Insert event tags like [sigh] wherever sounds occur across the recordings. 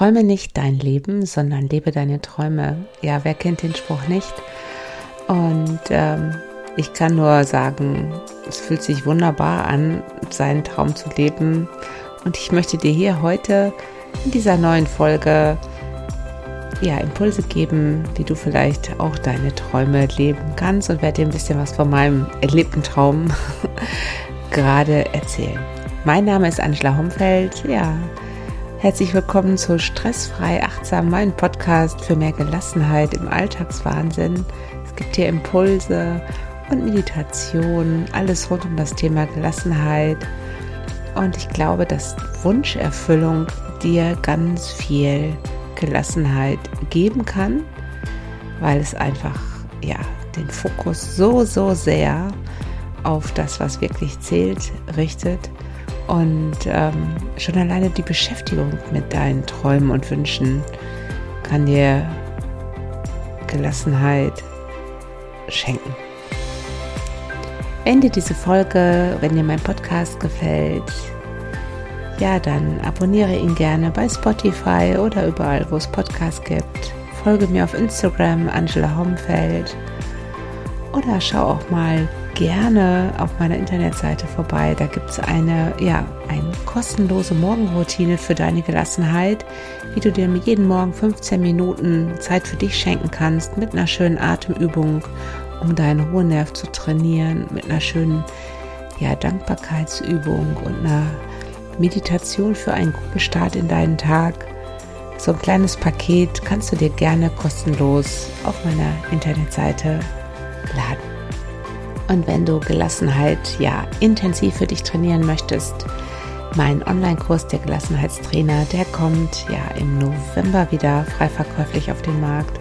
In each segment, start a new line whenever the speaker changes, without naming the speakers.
Träume nicht dein Leben, sondern lebe deine Träume. Ja, wer kennt den Spruch nicht? Und ähm, ich kann nur sagen, es fühlt sich wunderbar an, seinen Traum zu leben. Und ich möchte dir hier heute in dieser neuen Folge ja, Impulse geben, wie du vielleicht auch deine Träume leben kannst und werde dir ein bisschen was von meinem erlebten Traum [laughs] gerade erzählen. Mein Name ist Angela Homfeld. Ja, herzlich willkommen zu Stressfrei Achtsam, mein Podcast für mehr Gelassenheit im Alltagswahnsinn. Es gibt hier Impulse und Meditation, alles rund um das Thema Gelassenheit. Und ich glaube, dass Wunscherfüllung dir ganz viel Gelassenheit geben kann, weil es einfach ja den Fokus so so sehr auf das, was wirklich zählt, richtet und ähm, schon alleine die Beschäftigung mit deinen Träumen und Wünschen kann dir Gelassenheit schenken. Wenn dir diese Folge, wenn dir mein Podcast gefällt, ja, dann abonniere ihn gerne bei Spotify oder überall, wo es Podcasts gibt. Folge mir auf Instagram, Angela Homfeld. Oder schau auch mal gerne auf meiner Internetseite vorbei. Da gibt es eine, ja, eine kostenlose Morgenroutine für deine Gelassenheit, wie du dir jeden Morgen 15 Minuten Zeit für dich schenken kannst mit einer schönen Atemübung, um deinen Ruhenerv zu trainieren, mit einer schönen ja, Dankbarkeitsübung und einer Meditation für einen guten Start in deinen Tag. So ein kleines Paket kannst du dir gerne kostenlos auf meiner Internetseite laden. Und wenn du Gelassenheit ja intensiv für dich trainieren möchtest, mein Online-Kurs der Gelassenheitstrainer, der kommt ja im November wieder frei verkäuflich auf den Markt.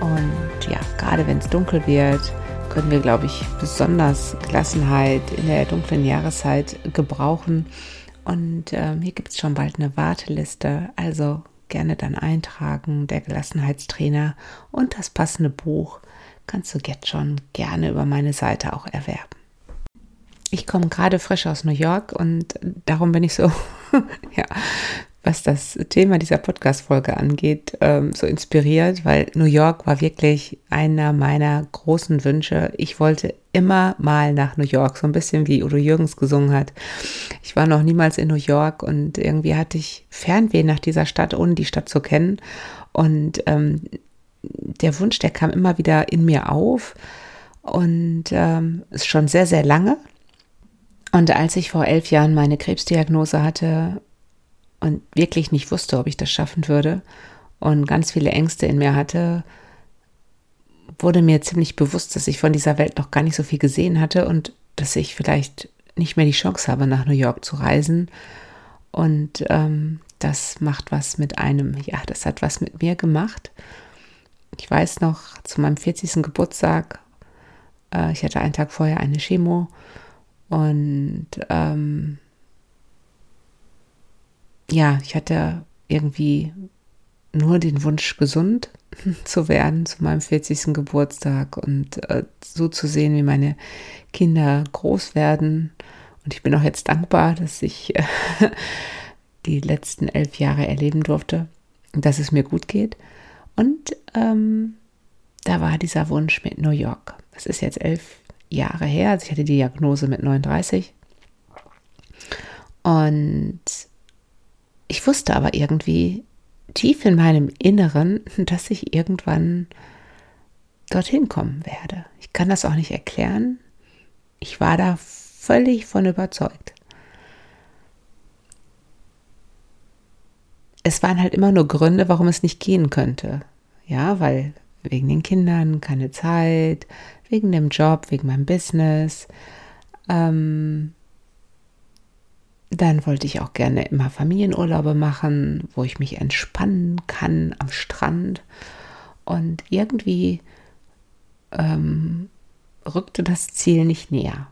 Und ja, gerade wenn es dunkel wird, können wir, glaube ich, besonders Gelassenheit in der dunklen Jahreszeit gebrauchen. Und ähm, hier gibt es schon bald eine Warteliste, also gerne dann eintragen, der Gelassenheitstrainer und das passende Buch kannst du jetzt schon gerne über meine Seite auch erwerben. Ich komme gerade frisch aus New York und darum bin ich so, [laughs] ja, was das Thema dieser Podcast-Folge angeht, ähm, so inspiriert, weil New York war wirklich einer meiner großen Wünsche. Ich wollte immer mal nach New York, so ein bisschen wie Udo Jürgens gesungen hat. Ich war noch niemals in New York und irgendwie hatte ich Fernweh nach dieser Stadt, ohne die Stadt zu kennen. Und ähm, der Wunsch, der kam immer wieder in mir auf und ähm, ist schon sehr, sehr lange. Und als ich vor elf Jahren meine Krebsdiagnose hatte, und wirklich nicht wusste, ob ich das schaffen würde und ganz viele Ängste in mir hatte, wurde mir ziemlich bewusst, dass ich von dieser Welt noch gar nicht so viel gesehen hatte und dass ich vielleicht nicht mehr die Chance habe, nach New York zu reisen. Und ähm, das macht was mit einem. Ja, das hat was mit mir gemacht. Ich weiß noch, zu meinem 40. Geburtstag, äh, ich hatte einen Tag vorher eine Chemo und ähm, ja, ich hatte irgendwie nur den Wunsch, gesund [laughs] zu werden zu meinem 40. Geburtstag und äh, so zu sehen, wie meine Kinder groß werden. Und ich bin auch jetzt dankbar, dass ich äh, [laughs] die letzten elf Jahre erleben durfte und dass es mir gut geht. Und ähm, da war dieser Wunsch mit New York. Das ist jetzt elf Jahre her. Also ich hatte die Diagnose mit 39. Und ich wusste aber irgendwie tief in meinem Inneren, [laughs] dass ich irgendwann dorthin kommen werde. Ich kann das auch nicht erklären. Ich war da völlig von überzeugt. Es waren halt immer nur Gründe, warum es nicht gehen könnte. Ja, weil wegen den Kindern keine Zeit, wegen dem Job, wegen meinem Business, ähm, dann wollte ich auch gerne immer Familienurlaube machen, wo ich mich entspannen kann am Strand. Und irgendwie ähm, rückte das Ziel nicht näher.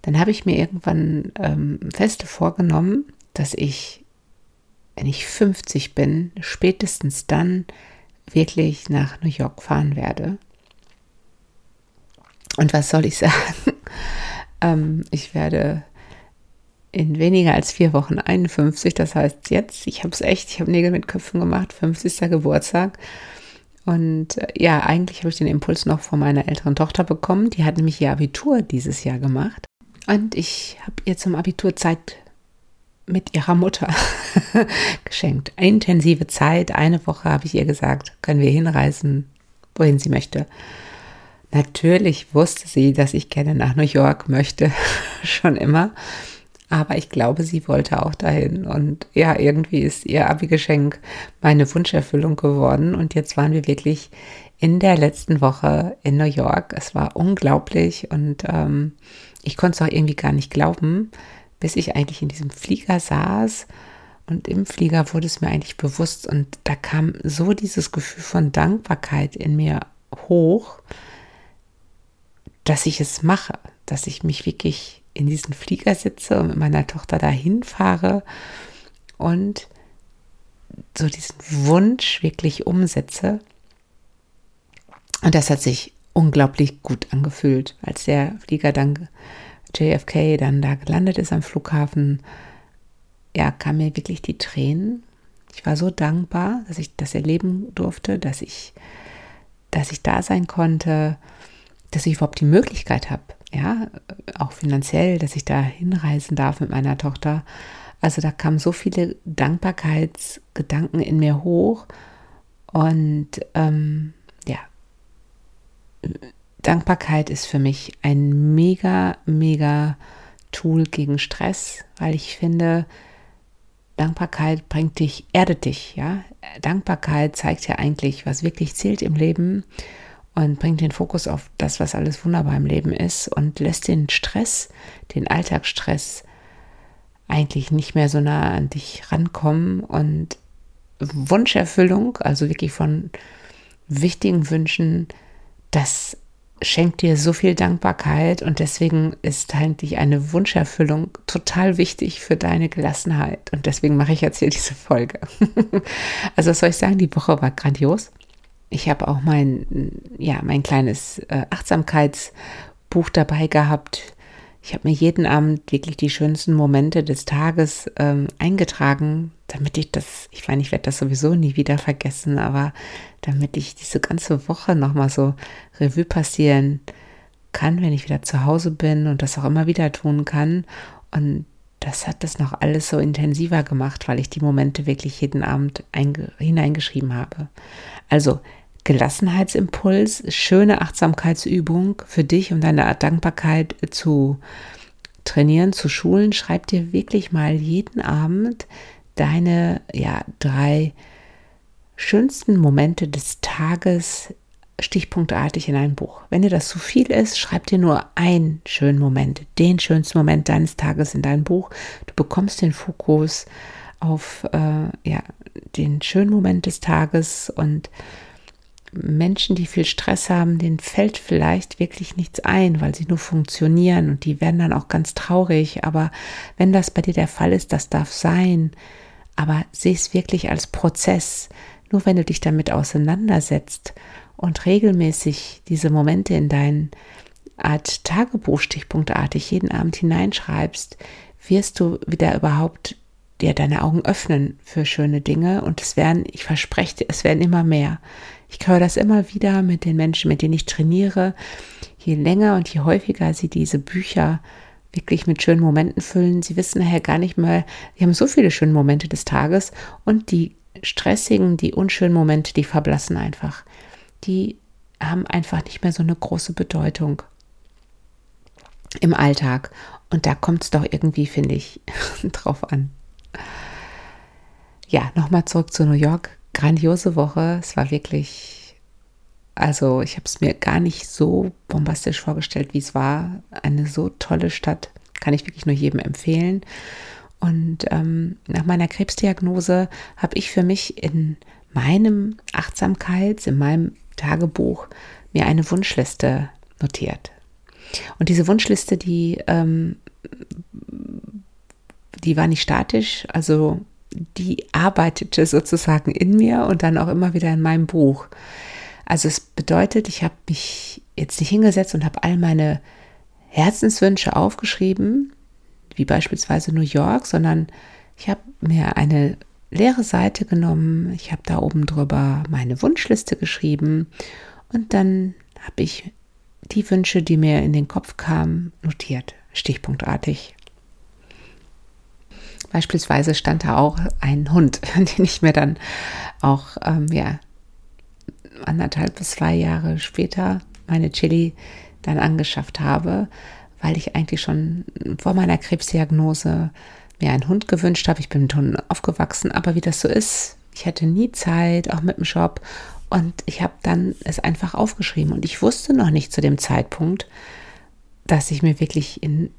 Dann habe ich mir irgendwann ähm, feste vorgenommen, dass ich, wenn ich 50 bin, spätestens dann wirklich nach New York fahren werde. Und was soll ich [laughs] sagen? ähm, ich werde in weniger als vier Wochen 51. Das heißt jetzt, ich habe es echt, ich habe Nägel mit Köpfen gemacht, 50. Geburtstag. Und äh, ja, eigentlich habe ich den Impuls noch von meiner älteren Tochter bekommen. Die hat nämlich ihr Abitur dieses Jahr gemacht. Und ich habe ihr zum Abitur Zeit mit ihrer Mutter [laughs] geschenkt. Intensive Zeit. Eine Woche habe ich ihr gesagt, können wir hinreisen, wohin sie möchte. Natürlich wusste sie, dass ich gerne nach New York möchte, [laughs] schon immer. Aber ich glaube, sie wollte auch dahin. Und ja, irgendwie ist ihr Abi-Geschenk meine Wunscherfüllung geworden. Und jetzt waren wir wirklich in der letzten Woche in New York. Es war unglaublich und ähm, ich konnte es auch irgendwie gar nicht glauben, bis ich eigentlich in diesem Flieger saß. Und im Flieger wurde es mir eigentlich bewusst und da kam so dieses Gefühl von Dankbarkeit in mir hoch, dass ich es mache, dass ich mich wirklich in diesen Flieger sitze und mit meiner Tochter dahin fahre und so diesen Wunsch wirklich umsetze. Und das hat sich unglaublich gut angefühlt, als der Flieger dann JFK dann da gelandet ist am Flughafen. Ja, kam mir wirklich die Tränen. Ich war so dankbar, dass ich das erleben durfte, dass ich, dass ich da sein konnte, dass ich überhaupt die Möglichkeit habe, ja, auch finanziell, dass ich da hinreisen darf mit meiner Tochter. Also da kamen so viele Dankbarkeitsgedanken in mir hoch und ähm, ja, Dankbarkeit ist für mich ein mega, mega Tool gegen Stress, weil ich finde, Dankbarkeit bringt dich, erdet dich, ja. Dankbarkeit zeigt ja eigentlich, was wirklich zählt im Leben und bringt den Fokus auf das, was alles wunderbar im Leben ist und lässt den Stress, den Alltagsstress eigentlich nicht mehr so nah an dich rankommen und Wunscherfüllung, also wirklich von wichtigen Wünschen, das schenkt dir so viel Dankbarkeit und deswegen ist eigentlich eine Wunscherfüllung total wichtig für deine Gelassenheit und deswegen mache ich jetzt hier diese Folge. [laughs] also was soll ich sagen, die Woche war grandios. Ich habe auch mein, ja, mein kleines äh, Achtsamkeitsbuch dabei gehabt. Ich habe mir jeden Abend wirklich die schönsten Momente des Tages ähm, eingetragen, damit ich das, ich meine, ich werde das sowieso nie wieder vergessen, aber damit ich diese ganze Woche nochmal so Revue passieren kann, wenn ich wieder zu Hause bin und das auch immer wieder tun kann. Und das hat das noch alles so intensiver gemacht, weil ich die Momente wirklich jeden Abend hineingeschrieben habe. Also Gelassenheitsimpuls, schöne Achtsamkeitsübung für dich, um deine Dankbarkeit zu trainieren, zu schulen. Schreib dir wirklich mal jeden Abend deine ja, drei schönsten Momente des Tages stichpunktartig in ein Buch. Wenn dir das zu viel ist, schreib dir nur einen schönen Moment, den schönsten Moment deines Tages in dein Buch. Du bekommst den Fokus auf äh, ja, den schönen Moment des Tages und Menschen, die viel Stress haben, denen fällt vielleicht wirklich nichts ein, weil sie nur funktionieren und die werden dann auch ganz traurig. Aber wenn das bei dir der Fall ist, das darf sein. Aber sieh es wirklich als Prozess. Nur wenn du dich damit auseinandersetzt und regelmäßig diese Momente in dein Art Tagebuch stichpunktartig jeden Abend hineinschreibst, wirst du wieder überhaupt dir deine Augen öffnen für schöne Dinge und es werden, ich verspreche dir, es werden immer mehr. Ich höre das immer wieder mit den Menschen, mit denen ich trainiere. Je länger und je häufiger sie diese Bücher wirklich mit schönen Momenten füllen, sie wissen nachher gar nicht mehr, sie haben so viele schöne Momente des Tages und die stressigen, die unschönen Momente, die verblassen einfach. Die haben einfach nicht mehr so eine große Bedeutung im Alltag. Und da kommt es doch irgendwie, finde ich, [laughs] drauf an. Ja, nochmal zurück zu New York grandiose Woche. Es war wirklich, also ich habe es mir gar nicht so bombastisch vorgestellt, wie es war. Eine so tolle Stadt, kann ich wirklich nur jedem empfehlen. Und ähm, nach meiner Krebsdiagnose habe ich für mich in meinem Achtsamkeits, in meinem Tagebuch mir eine Wunschliste notiert. Und diese Wunschliste, die, ähm, die war nicht statisch, also die arbeitete sozusagen in mir und dann auch immer wieder in meinem Buch. Also es bedeutet, ich habe mich jetzt nicht hingesetzt und habe all meine Herzenswünsche aufgeschrieben, wie beispielsweise New York, sondern ich habe mir eine leere Seite genommen, ich habe da oben drüber meine Wunschliste geschrieben und dann habe ich die Wünsche, die mir in den Kopf kamen, notiert, stichpunktartig. Beispielsweise stand da auch ein Hund, [laughs] den ich mir dann auch, ähm, ja, anderthalb bis zwei Jahre später meine Chili dann angeschafft habe, weil ich eigentlich schon vor meiner Krebsdiagnose mir einen Hund gewünscht habe. Ich bin mit Hunden aufgewachsen, aber wie das so ist, ich hatte nie Zeit, auch mit dem Job. Und ich habe dann es einfach aufgeschrieben. Und ich wusste noch nicht zu dem Zeitpunkt, dass ich mir wirklich in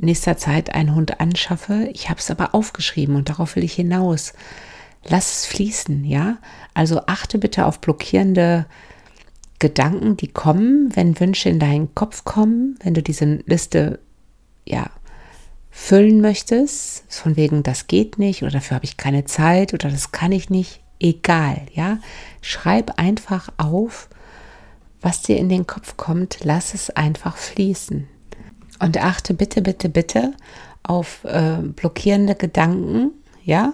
nächster Zeit einen Hund anschaffe. Ich habe es aber aufgeschrieben und darauf will ich hinaus. Lass es fließen, ja? Also achte bitte auf blockierende Gedanken, die kommen, wenn Wünsche in deinen Kopf kommen, wenn du diese Liste ja füllen möchtest, von wegen das geht nicht oder dafür habe ich keine Zeit oder das kann ich nicht, egal, ja? Schreib einfach auf, was dir in den Kopf kommt, lass es einfach fließen. Und achte bitte, bitte, bitte auf äh, blockierende Gedanken, ja?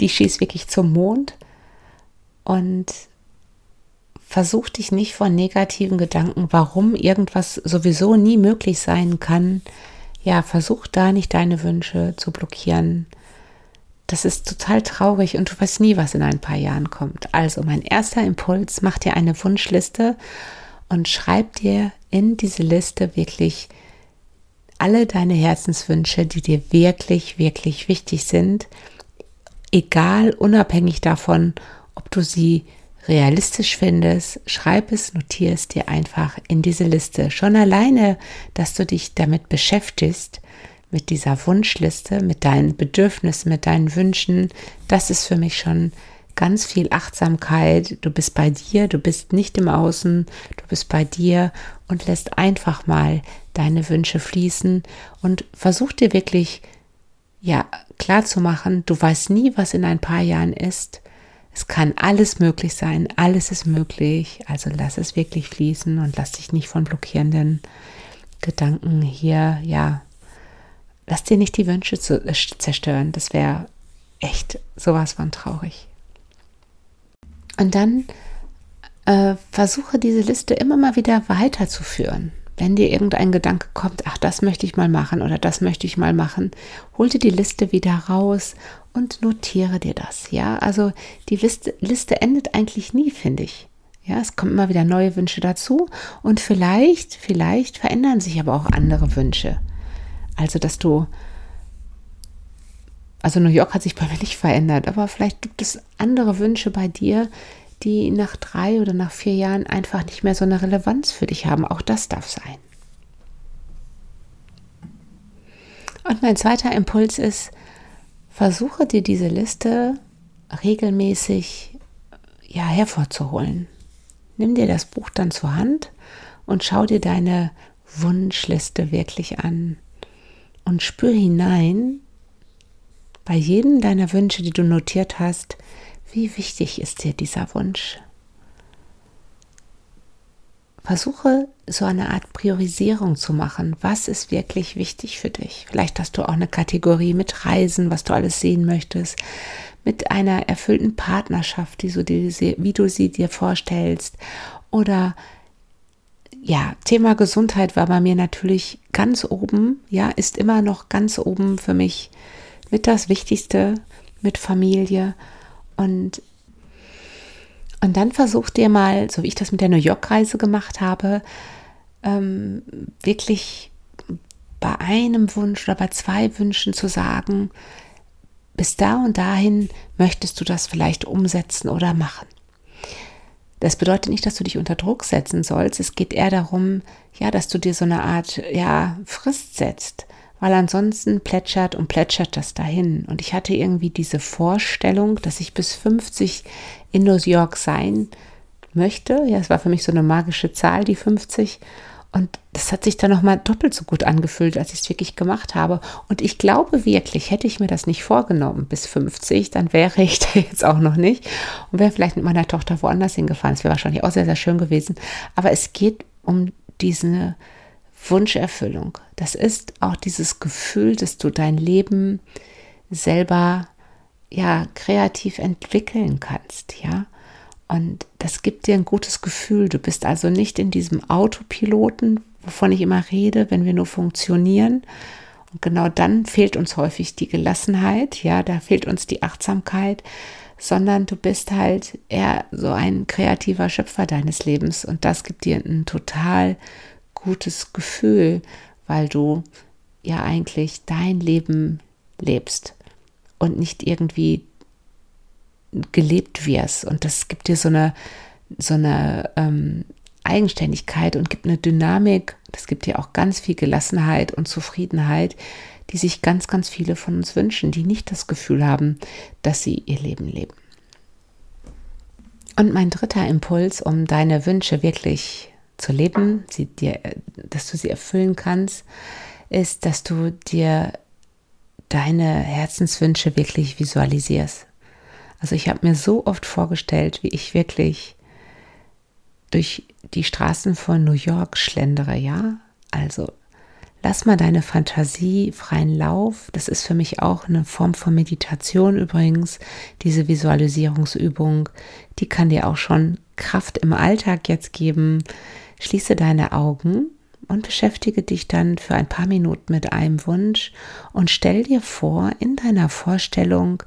Die schießt wirklich zum Mond und versuch dich nicht von negativen Gedanken, warum irgendwas sowieso nie möglich sein kann. Ja, versuch da nicht deine Wünsche zu blockieren. Das ist total traurig und du weißt nie, was in ein paar Jahren kommt. Also mein erster Impuls, mach dir eine Wunschliste und schreib dir in diese Liste wirklich alle deine Herzenswünsche, die dir wirklich, wirklich wichtig sind, egal, unabhängig davon, ob du sie realistisch findest, schreib es, notier es dir einfach in diese Liste. Schon alleine, dass du dich damit beschäftigst, mit dieser Wunschliste, mit deinen Bedürfnissen, mit deinen Wünschen, das ist für mich schon ganz viel Achtsamkeit. Du bist bei dir, du bist nicht im Außen, du bist bei dir und lässt einfach mal deine Wünsche fließen und versuch dir wirklich ja klar zu machen, du weißt nie, was in ein paar Jahren ist. Es kann alles möglich sein, alles ist möglich. Also lass es wirklich fließen und lass dich nicht von blockierenden Gedanken hier, ja, lass dir nicht die Wünsche zu, äh, zerstören. Das wäre echt sowas von traurig. Und dann äh, versuche diese Liste immer mal wieder weiterzuführen. Wenn dir irgendein Gedanke kommt, ach, das möchte ich mal machen oder das möchte ich mal machen, hol dir die Liste wieder raus und notiere dir das. Ja, also die Liste, endet eigentlich nie, finde ich. Ja, es kommen immer wieder neue Wünsche dazu und vielleicht, vielleicht verändern sich aber auch andere Wünsche. Also, dass du, also New York hat sich bei mir nicht verändert, aber vielleicht gibt es andere Wünsche bei dir, die nach drei oder nach vier Jahren einfach nicht mehr so eine Relevanz für dich haben. Auch das darf sein. Und mein zweiter Impuls ist, versuche dir diese Liste regelmäßig ja, hervorzuholen. Nimm dir das Buch dann zur Hand und schau dir deine Wunschliste wirklich an und spür hinein bei jedem deiner Wünsche, die du notiert hast, wie wichtig ist dir dieser Wunsch? Versuche so eine Art Priorisierung zu machen. Was ist wirklich wichtig für dich? Vielleicht hast du auch eine Kategorie mit Reisen, was du alles sehen möchtest, mit einer erfüllten Partnerschaft, die so die, wie du sie dir vorstellst. Oder ja, Thema Gesundheit war bei mir natürlich ganz oben, ja, ist immer noch ganz oben für mich mit das Wichtigste, mit Familie und, und dann versuch dir mal, so wie ich das mit der New York-Reise gemacht habe, ähm, wirklich bei einem Wunsch oder bei zwei Wünschen zu sagen, bis da und dahin möchtest du das vielleicht umsetzen oder machen. Das bedeutet nicht, dass du dich unter Druck setzen sollst. Es geht eher darum, ja, dass du dir so eine Art, ja, Frist setzt weil ansonsten plätschert und plätschert das dahin. Und ich hatte irgendwie diese Vorstellung, dass ich bis 50 in New York sein möchte. Ja, es war für mich so eine magische Zahl, die 50. Und das hat sich dann nochmal doppelt so gut angefühlt, als ich es wirklich gemacht habe. Und ich glaube wirklich, hätte ich mir das nicht vorgenommen bis 50, dann wäre ich [laughs] da jetzt auch noch nicht und wäre vielleicht mit meiner Tochter woanders hingefahren. Es wäre wahrscheinlich auch sehr, sehr schön gewesen. Aber es geht um diese Wunscherfüllung, das ist auch dieses Gefühl, dass du dein Leben selber ja kreativ entwickeln kannst, ja. Und das gibt dir ein gutes Gefühl. Du bist also nicht in diesem Autopiloten, wovon ich immer rede, wenn wir nur funktionieren. Und genau dann fehlt uns häufig die Gelassenheit, ja, da fehlt uns die Achtsamkeit, sondern du bist halt eher so ein kreativer Schöpfer deines Lebens und das gibt dir ein total gutes Gefühl, weil du ja eigentlich dein Leben lebst und nicht irgendwie gelebt wirst. Und das gibt dir so eine, so eine ähm, Eigenständigkeit und gibt eine Dynamik. Das gibt dir auch ganz viel Gelassenheit und Zufriedenheit, die sich ganz, ganz viele von uns wünschen, die nicht das Gefühl haben, dass sie ihr Leben leben. Und mein dritter Impuls, um deine Wünsche wirklich zu leben, sie dir, dass du sie erfüllen kannst, ist, dass du dir deine Herzenswünsche wirklich visualisierst. Also ich habe mir so oft vorgestellt, wie ich wirklich durch die Straßen von New York schlendere, ja? Also lass mal deine Fantasie freien Lauf. Das ist für mich auch eine Form von Meditation übrigens. Diese Visualisierungsübung, die kann dir auch schon Kraft im Alltag jetzt geben. Schließe deine Augen und beschäftige dich dann für ein paar Minuten mit einem Wunsch und stell dir vor in deiner Vorstellung,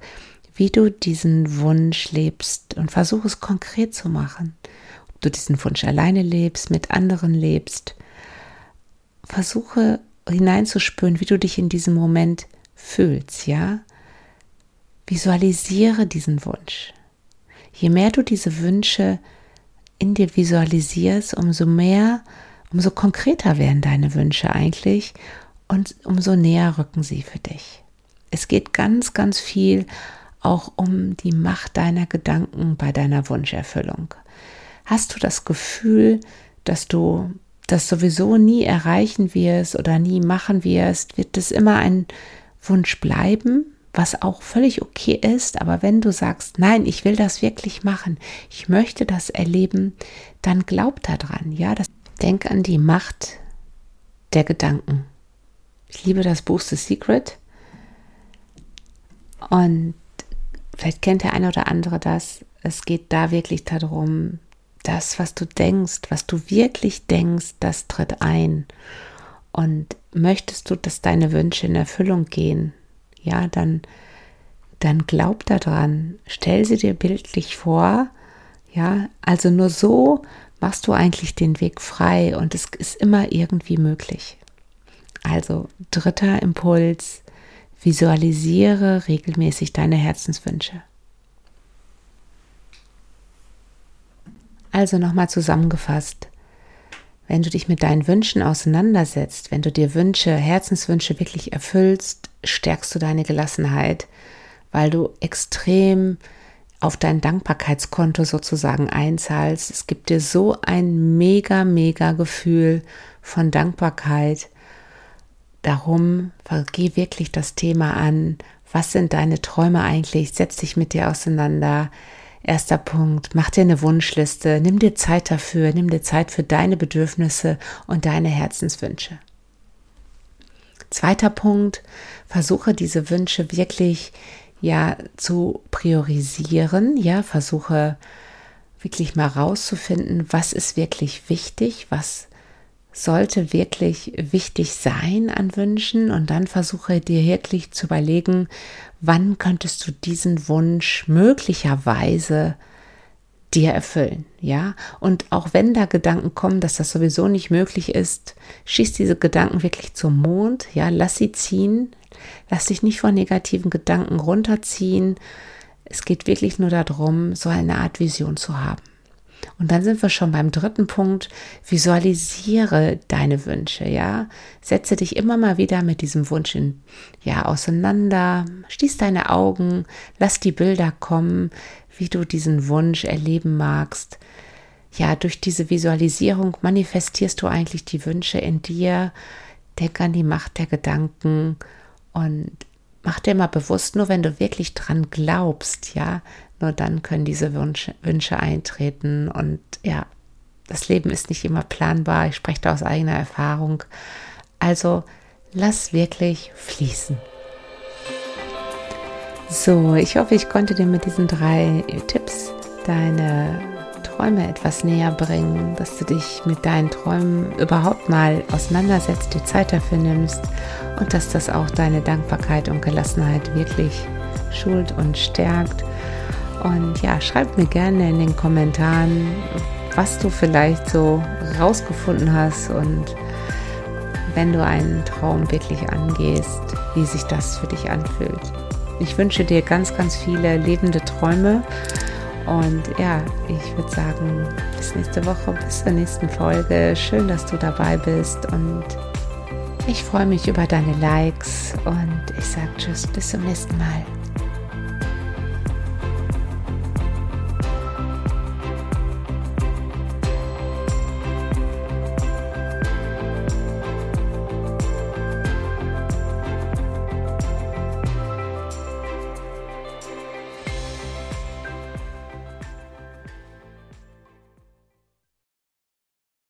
wie du diesen Wunsch lebst und versuche es konkret zu machen. Ob du diesen Wunsch alleine lebst, mit anderen lebst. Versuche hineinzuspüren, wie du dich in diesem Moment fühlst, ja? Visualisiere diesen Wunsch. Je mehr du diese Wünsche in dir visualisierst, umso mehr umso konkreter werden deine Wünsche eigentlich und umso näher rücken sie für dich. Es geht ganz, ganz viel auch um die Macht deiner Gedanken bei deiner Wunscherfüllung. Hast du das Gefühl, dass du das sowieso nie erreichen wirst oder nie machen wirst, wird es immer ein Wunsch bleiben, was auch völlig okay ist, aber wenn du sagst, nein, ich will das wirklich machen, ich möchte das erleben, dann glaub daran, ja, das Denk an die Macht der Gedanken. Ich liebe das Buch The Secret. Und vielleicht kennt der eine oder andere das. Es geht da wirklich darum, das, was du denkst, was du wirklich denkst, das tritt ein. Und möchtest du, dass deine Wünsche in Erfüllung gehen, ja, dann, dann glaub daran, stell sie dir bildlich vor, ja, also nur so machst du eigentlich den Weg frei und es ist immer irgendwie möglich. Also dritter Impuls, visualisiere regelmäßig deine Herzenswünsche. Also nochmal zusammengefasst, wenn du dich mit deinen Wünschen auseinandersetzt, wenn du dir Wünsche, Herzenswünsche wirklich erfüllst, stärkst du deine Gelassenheit, weil du extrem auf dein Dankbarkeitskonto sozusagen einzahlst. Es gibt dir so ein mega, mega Gefühl von Dankbarkeit. Darum geh wirklich das Thema an. Was sind deine Träume eigentlich? Setz dich mit dir auseinander. Erster Punkt, mach dir eine Wunschliste, nimm dir Zeit dafür, nimm dir Zeit für deine Bedürfnisse und deine Herzenswünsche. Zweiter Punkt, versuche diese Wünsche wirklich ja zu priorisieren, ja, versuche wirklich mal rauszufinden, was ist wirklich wichtig, was sollte wirklich wichtig sein an Wünschen. Und dann versuche dir wirklich zu überlegen, wann könntest du diesen Wunsch möglicherweise dir erfüllen, ja? Und auch wenn da Gedanken kommen, dass das sowieso nicht möglich ist, schieß diese Gedanken wirklich zum Mond, ja, lass sie ziehen, Lass dich nicht von negativen Gedanken runterziehen. Es geht wirklich nur darum, so eine Art Vision zu haben. Und dann sind wir schon beim dritten Punkt. Visualisiere deine Wünsche, ja. Setze dich immer mal wieder mit diesem Wunsch in, ja, auseinander. Schließ deine Augen. Lass die Bilder kommen, wie du diesen Wunsch erleben magst. Ja, durch diese Visualisierung manifestierst du eigentlich die Wünsche in dir. Denk an die Macht der Gedanken und mach dir mal bewusst, nur wenn du wirklich dran glaubst, ja, nur dann können diese Wünsche, Wünsche eintreten. Und ja, das Leben ist nicht immer planbar. Ich spreche da aus eigener Erfahrung. Also lass wirklich fließen. So, ich hoffe, ich konnte dir mit diesen drei Tipps deine Träume etwas näher bringen, dass du dich mit deinen Träumen überhaupt mal auseinandersetzt, die Zeit dafür nimmst und dass das auch deine Dankbarkeit und Gelassenheit wirklich schult und stärkt. Und ja, schreib mir gerne in den Kommentaren, was du vielleicht so rausgefunden hast und wenn du einen Traum wirklich angehst, wie sich das für dich anfühlt. Ich wünsche dir ganz, ganz viele lebende Träume. Und ja, ich würde sagen, bis nächste Woche, bis zur nächsten Folge. Schön, dass du dabei bist und ich freue mich über deine Likes und ich sage Tschüss, bis zum nächsten Mal.